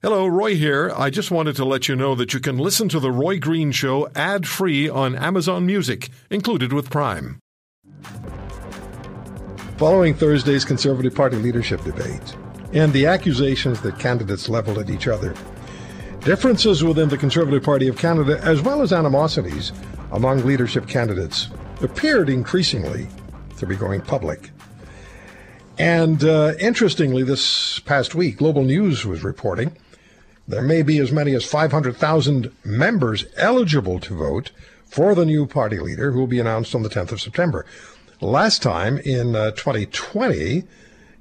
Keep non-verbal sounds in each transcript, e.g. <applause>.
Hello, Roy here. I just wanted to let you know that you can listen to The Roy Green Show ad free on Amazon Music, included with Prime. Following Thursday's Conservative Party leadership debate and the accusations that candidates leveled at each other, differences within the Conservative Party of Canada, as well as animosities among leadership candidates, appeared increasingly to be going public. And uh, interestingly, this past week, Global News was reporting there may be as many as 500,000 members eligible to vote for the new party leader who will be announced on the 10th of September. Last time in uh, 2020,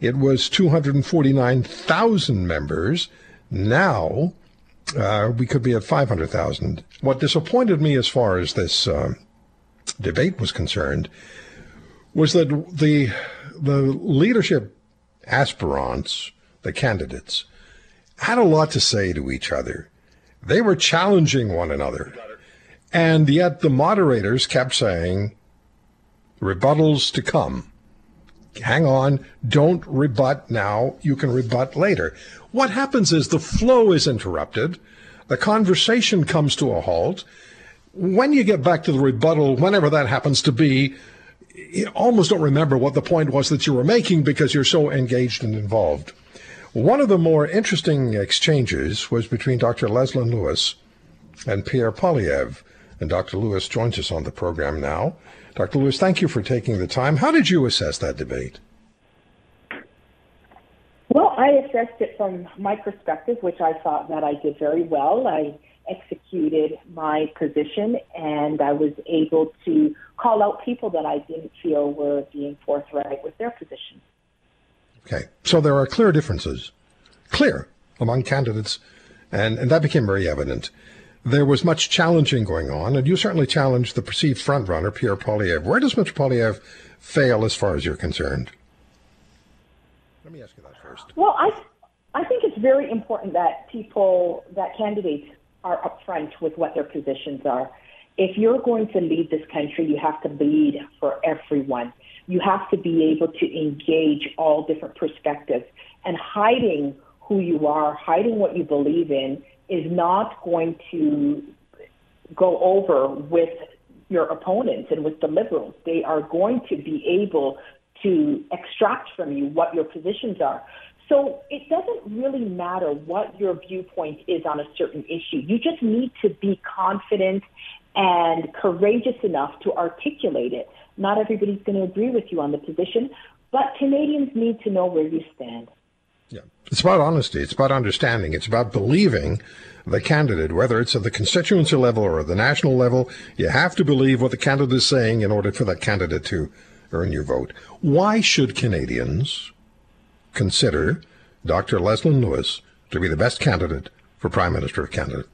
it was 249,000 members. Now, uh, we could be at 500,000. What disappointed me as far as this uh, debate was concerned was that the the leadership aspirants, the candidates, had a lot to say to each other. They were challenging one another. And yet the moderators kept saying, rebuttals to come. Hang on, don't rebut now, you can rebut later. What happens is the flow is interrupted, the conversation comes to a halt. When you get back to the rebuttal, whenever that happens to be, you almost don't remember what the point was that you were making because you're so engaged and involved. One of the more interesting exchanges was between Dr. Leslyn Lewis and Pierre Poilievre. And Dr. Lewis joins us on the program now. Dr. Lewis, thank you for taking the time. How did you assess that debate? Well, I assessed it from my perspective, which I thought that I did very well. I executed my position and I was able to call out people that I didn't feel were being forthright with their position. Okay, so there are clear differences, clear among candidates, and, and that became very evident. There was much challenging going on, and you certainly challenged the perceived frontrunner, Pierre Poilievre. Where does Mr. Poilievre fail as far as you're concerned? Let me ask you that first. Well, I, I think it's very important that people, that candidates are upfront with what their positions are. If you're going to lead this country, you have to lead for everyone you have to be able to engage all different perspectives. And hiding who you are, hiding what you believe in, is not going to go over with your opponents and with the liberals. They are going to be able to extract from you what your positions are. So it doesn't really matter what your viewpoint is on a certain issue. You just need to be confident and courageous enough to articulate it. Not everybody's going to agree with you on the position, but Canadians need to know where you stand. Yeah. It's about honesty. It's about understanding. It's about believing the candidate, whether it's at the constituency level or at the national level. You have to believe what the candidate is saying in order for that candidate to earn your vote. Why should Canadians consider Dr. Leslyn Lewis to be the best candidate for Prime Minister of Canada?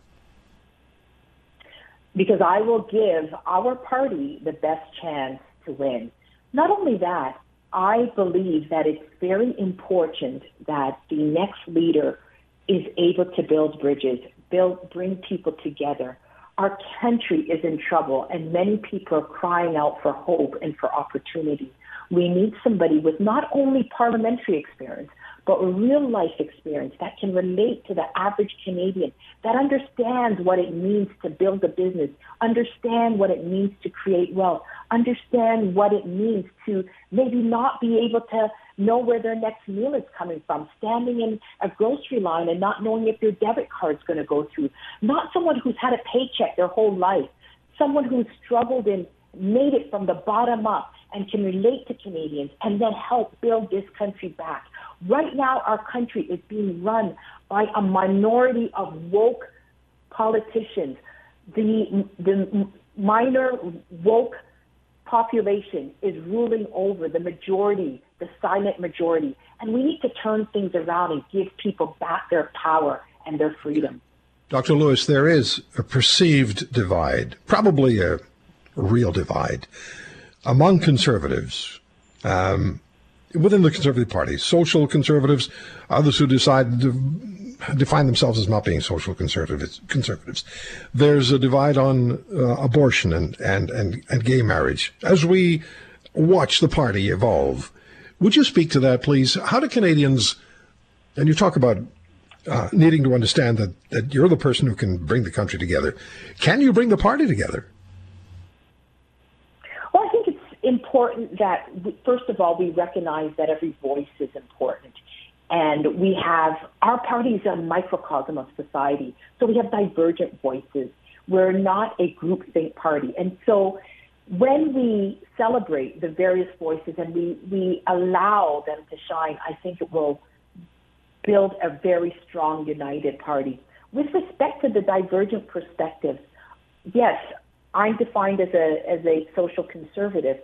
Because I will give our party the best chance to win. Not only that, I believe that it's very important that the next leader is able to build bridges, build, bring people together. Our country is in trouble, and many people are crying out for hope and for opportunity. We need somebody with not only parliamentary experience, but real life experience that can relate to the average Canadian, that understands what it means to build a business, understand what it means to create wealth, understand what it means to maybe not be able to know where their next meal is coming from, standing in a grocery line and not knowing if their debit card's going to go through, not someone who's had a paycheck their whole life, someone who's struggled and made it from the bottom up and can relate to Canadians and then help build this country back. Right now, our country is being run by a minority of woke politicians. The, the minor woke population is ruling over the majority, the silent majority. And we need to turn things around and give people back their power and their freedom. Dr. Lewis, there is a perceived divide, probably a real divide, among conservatives. Um, within the Conservative Party, social conservatives, others who decide to define themselves as not being social conservatives. conservatives. There's a divide on uh, abortion and, and, and, and gay marriage. As we watch the party evolve, would you speak to that, please? How do Canadians, and you talk about uh, needing to understand that, that you're the person who can bring the country together. Can you bring the party together? Well, I think it's important that, we, first of all, we recognize that every voice is important. And we have, our party is a microcosm of society. So we have divergent voices. We're not a groupthink party. And so when we celebrate the various voices and we, we allow them to shine, I think it will build a very strong, united party. With respect to the divergent perspectives, yes, I'm defined as a, as a social conservative.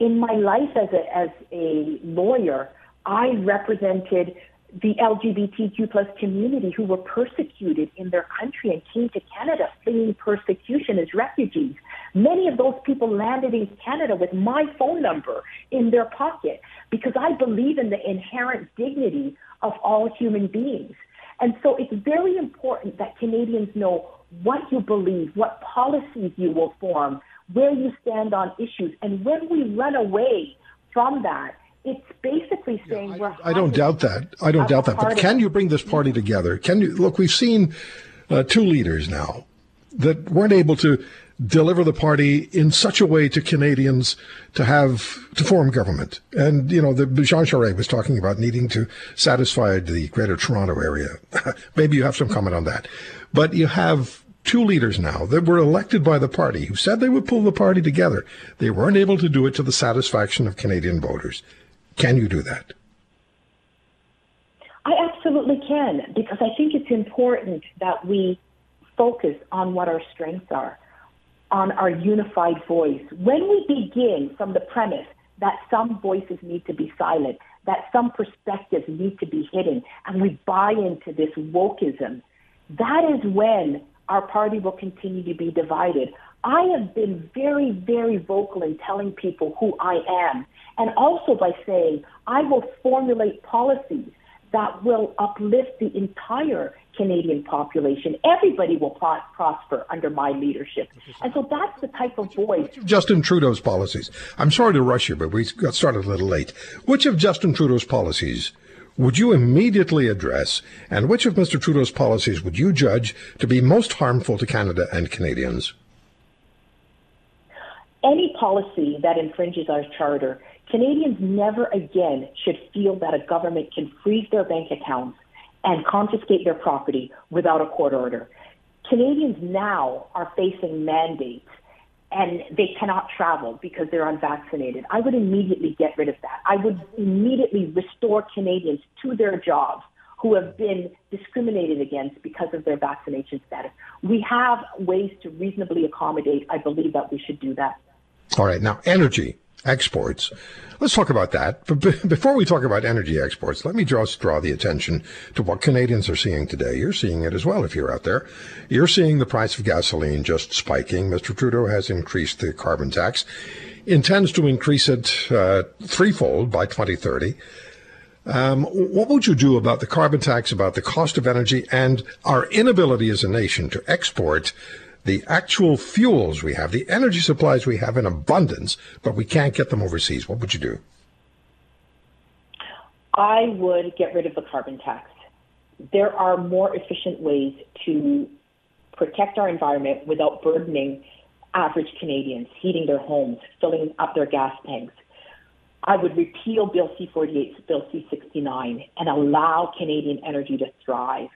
In my life as a, as a lawyer, I represented the LGBTQ plus community who were persecuted in their country and came to Canada fleeing persecution as refugees. Many of those people landed in Canada with my phone number in their pocket because I believe in the inherent dignity of all human beings. And so it's very important that Canadians know what you believe, what policies you will form, where you stand on issues. And when we run away from that, it's basically saying yeah, I, we're. I don't doubt that. I don't doubt that. But can you bring this party together? Can you look? We've seen uh, two leaders now that weren't able to deliver the party in such a way to Canadians to have to form government. And you know, the Jean Charest was talking about needing to satisfy the Greater Toronto area. <laughs> Maybe you have some comment on that. But you have two leaders now that were elected by the party who said they would pull the party together. They weren't able to do it to the satisfaction of Canadian voters. Can you do that? I absolutely can because I think it's important that we focus on what our strengths are, on our unified voice. When we begin from the premise that some voices need to be silent, that some perspectives need to be hidden, and we buy into this wokeism, that is when our party will continue to be divided. I have been very, very vocal in telling people who I am, and also by saying I will formulate policies that will uplift the entire Canadian population. Everybody will pro- prosper under my leadership. And so that's the type of voice. Justin Trudeau's policies. I'm sorry to rush you, but we got started a little late. Which of Justin Trudeau's policies would you immediately address, and which of Mr. Trudeau's policies would you judge to be most harmful to Canada and Canadians? Any policy that infringes our charter, Canadians never again should feel that a government can freeze their bank accounts and confiscate their property without a court order. Canadians now are facing mandates and they cannot travel because they're unvaccinated. I would immediately get rid of that. I would immediately restore Canadians to their jobs who have been discriminated against because of their vaccination status. We have ways to reasonably accommodate. I believe that we should do that. All right. Now, energy exports. Let's talk about that. But before we talk about energy exports, let me just draw the attention to what Canadians are seeing today. You're seeing it as well if you're out there. You're seeing the price of gasoline just spiking. Mr. Trudeau has increased the carbon tax, intends to increase it uh, threefold by 2030. Um, what would you do about the carbon tax, about the cost of energy, and our inability as a nation to export the actual fuels we have, the energy supplies we have in abundance, but we can't get them overseas, what would you do? I would get rid of the carbon tax. There are more efficient ways to protect our environment without burdening average Canadians, heating their homes, filling up their gas tanks. I would repeal Bill C-48, Bill C-69, and allow Canadian energy to thrive.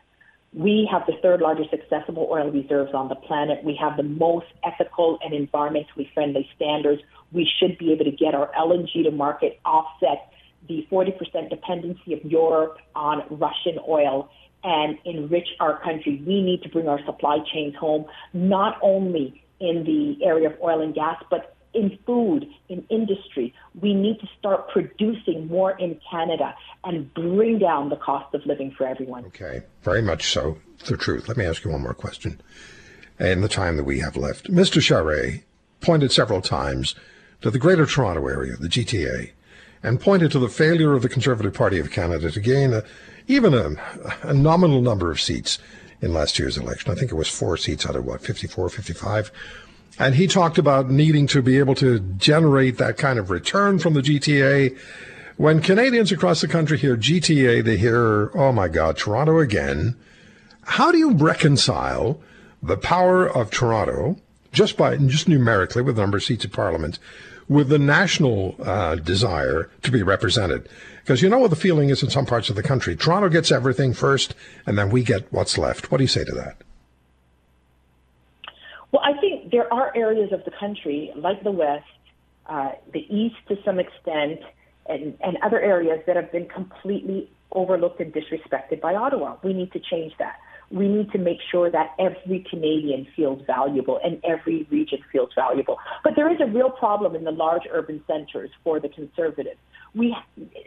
We have the third largest accessible oil reserves on the planet. We have the most ethical and environmentally friendly standards. We should be able to get our LNG to market, offset the 40% dependency of Europe on Russian oil, and enrich our country. We need to bring our supply chains home, not only in the area of oil and gas, but in food, in industry. We need to start producing more in Canada and bring down the cost of living for everyone. Okay, very much so. The truth. Let me ask you one more question. In the time that we have left, Mr. Charest pointed several times to the Greater Toronto Area, the GTA, and pointed to the failure of the Conservative Party of Canada to gain a, even a, a nominal number of seats in last year's election. I think it was four seats out of what, 54, 55? And he talked about needing to be able to generate that kind of return from the GTA. When Canadians across the country hear GTA, they hear, oh my God, Toronto again. how do you reconcile the power of Toronto just by just numerically with the number of seats of Parliament with the national uh, desire to be represented? Because you know what the feeling is in some parts of the country. Toronto gets everything first, and then we get what's left. What do you say to that? Well, I think there are areas of the country, like the West, uh, the East to some extent, and, and other areas that have been completely overlooked and disrespected by Ottawa. We need to change that. We need to make sure that every Canadian feels valuable and every region feels valuable. But there is a real problem in the large urban centers for the Conservatives. We,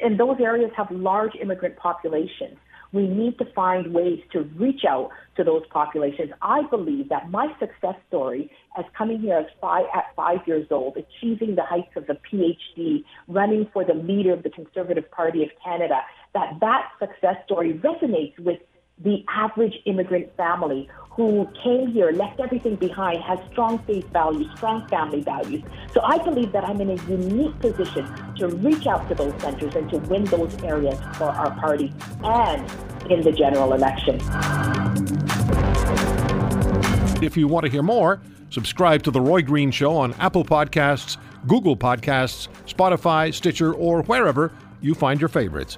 and those areas have large immigrant populations. We need to find ways to reach out to those populations. I believe that my success story as coming here as five, at five years old, achieving the heights of a PhD, running for the leader of the Conservative Party of Canada, that that success story resonates with the average immigrant family who came here, left everything behind, has strong faith values, strong family values. So I believe that I'm in a unique position to reach out to those centers and to win those areas for our party and in the general election. If you want to hear more, subscribe to The Roy Green Show on Apple Podcasts, Google Podcasts, Spotify, Stitcher, or wherever you find your favorites.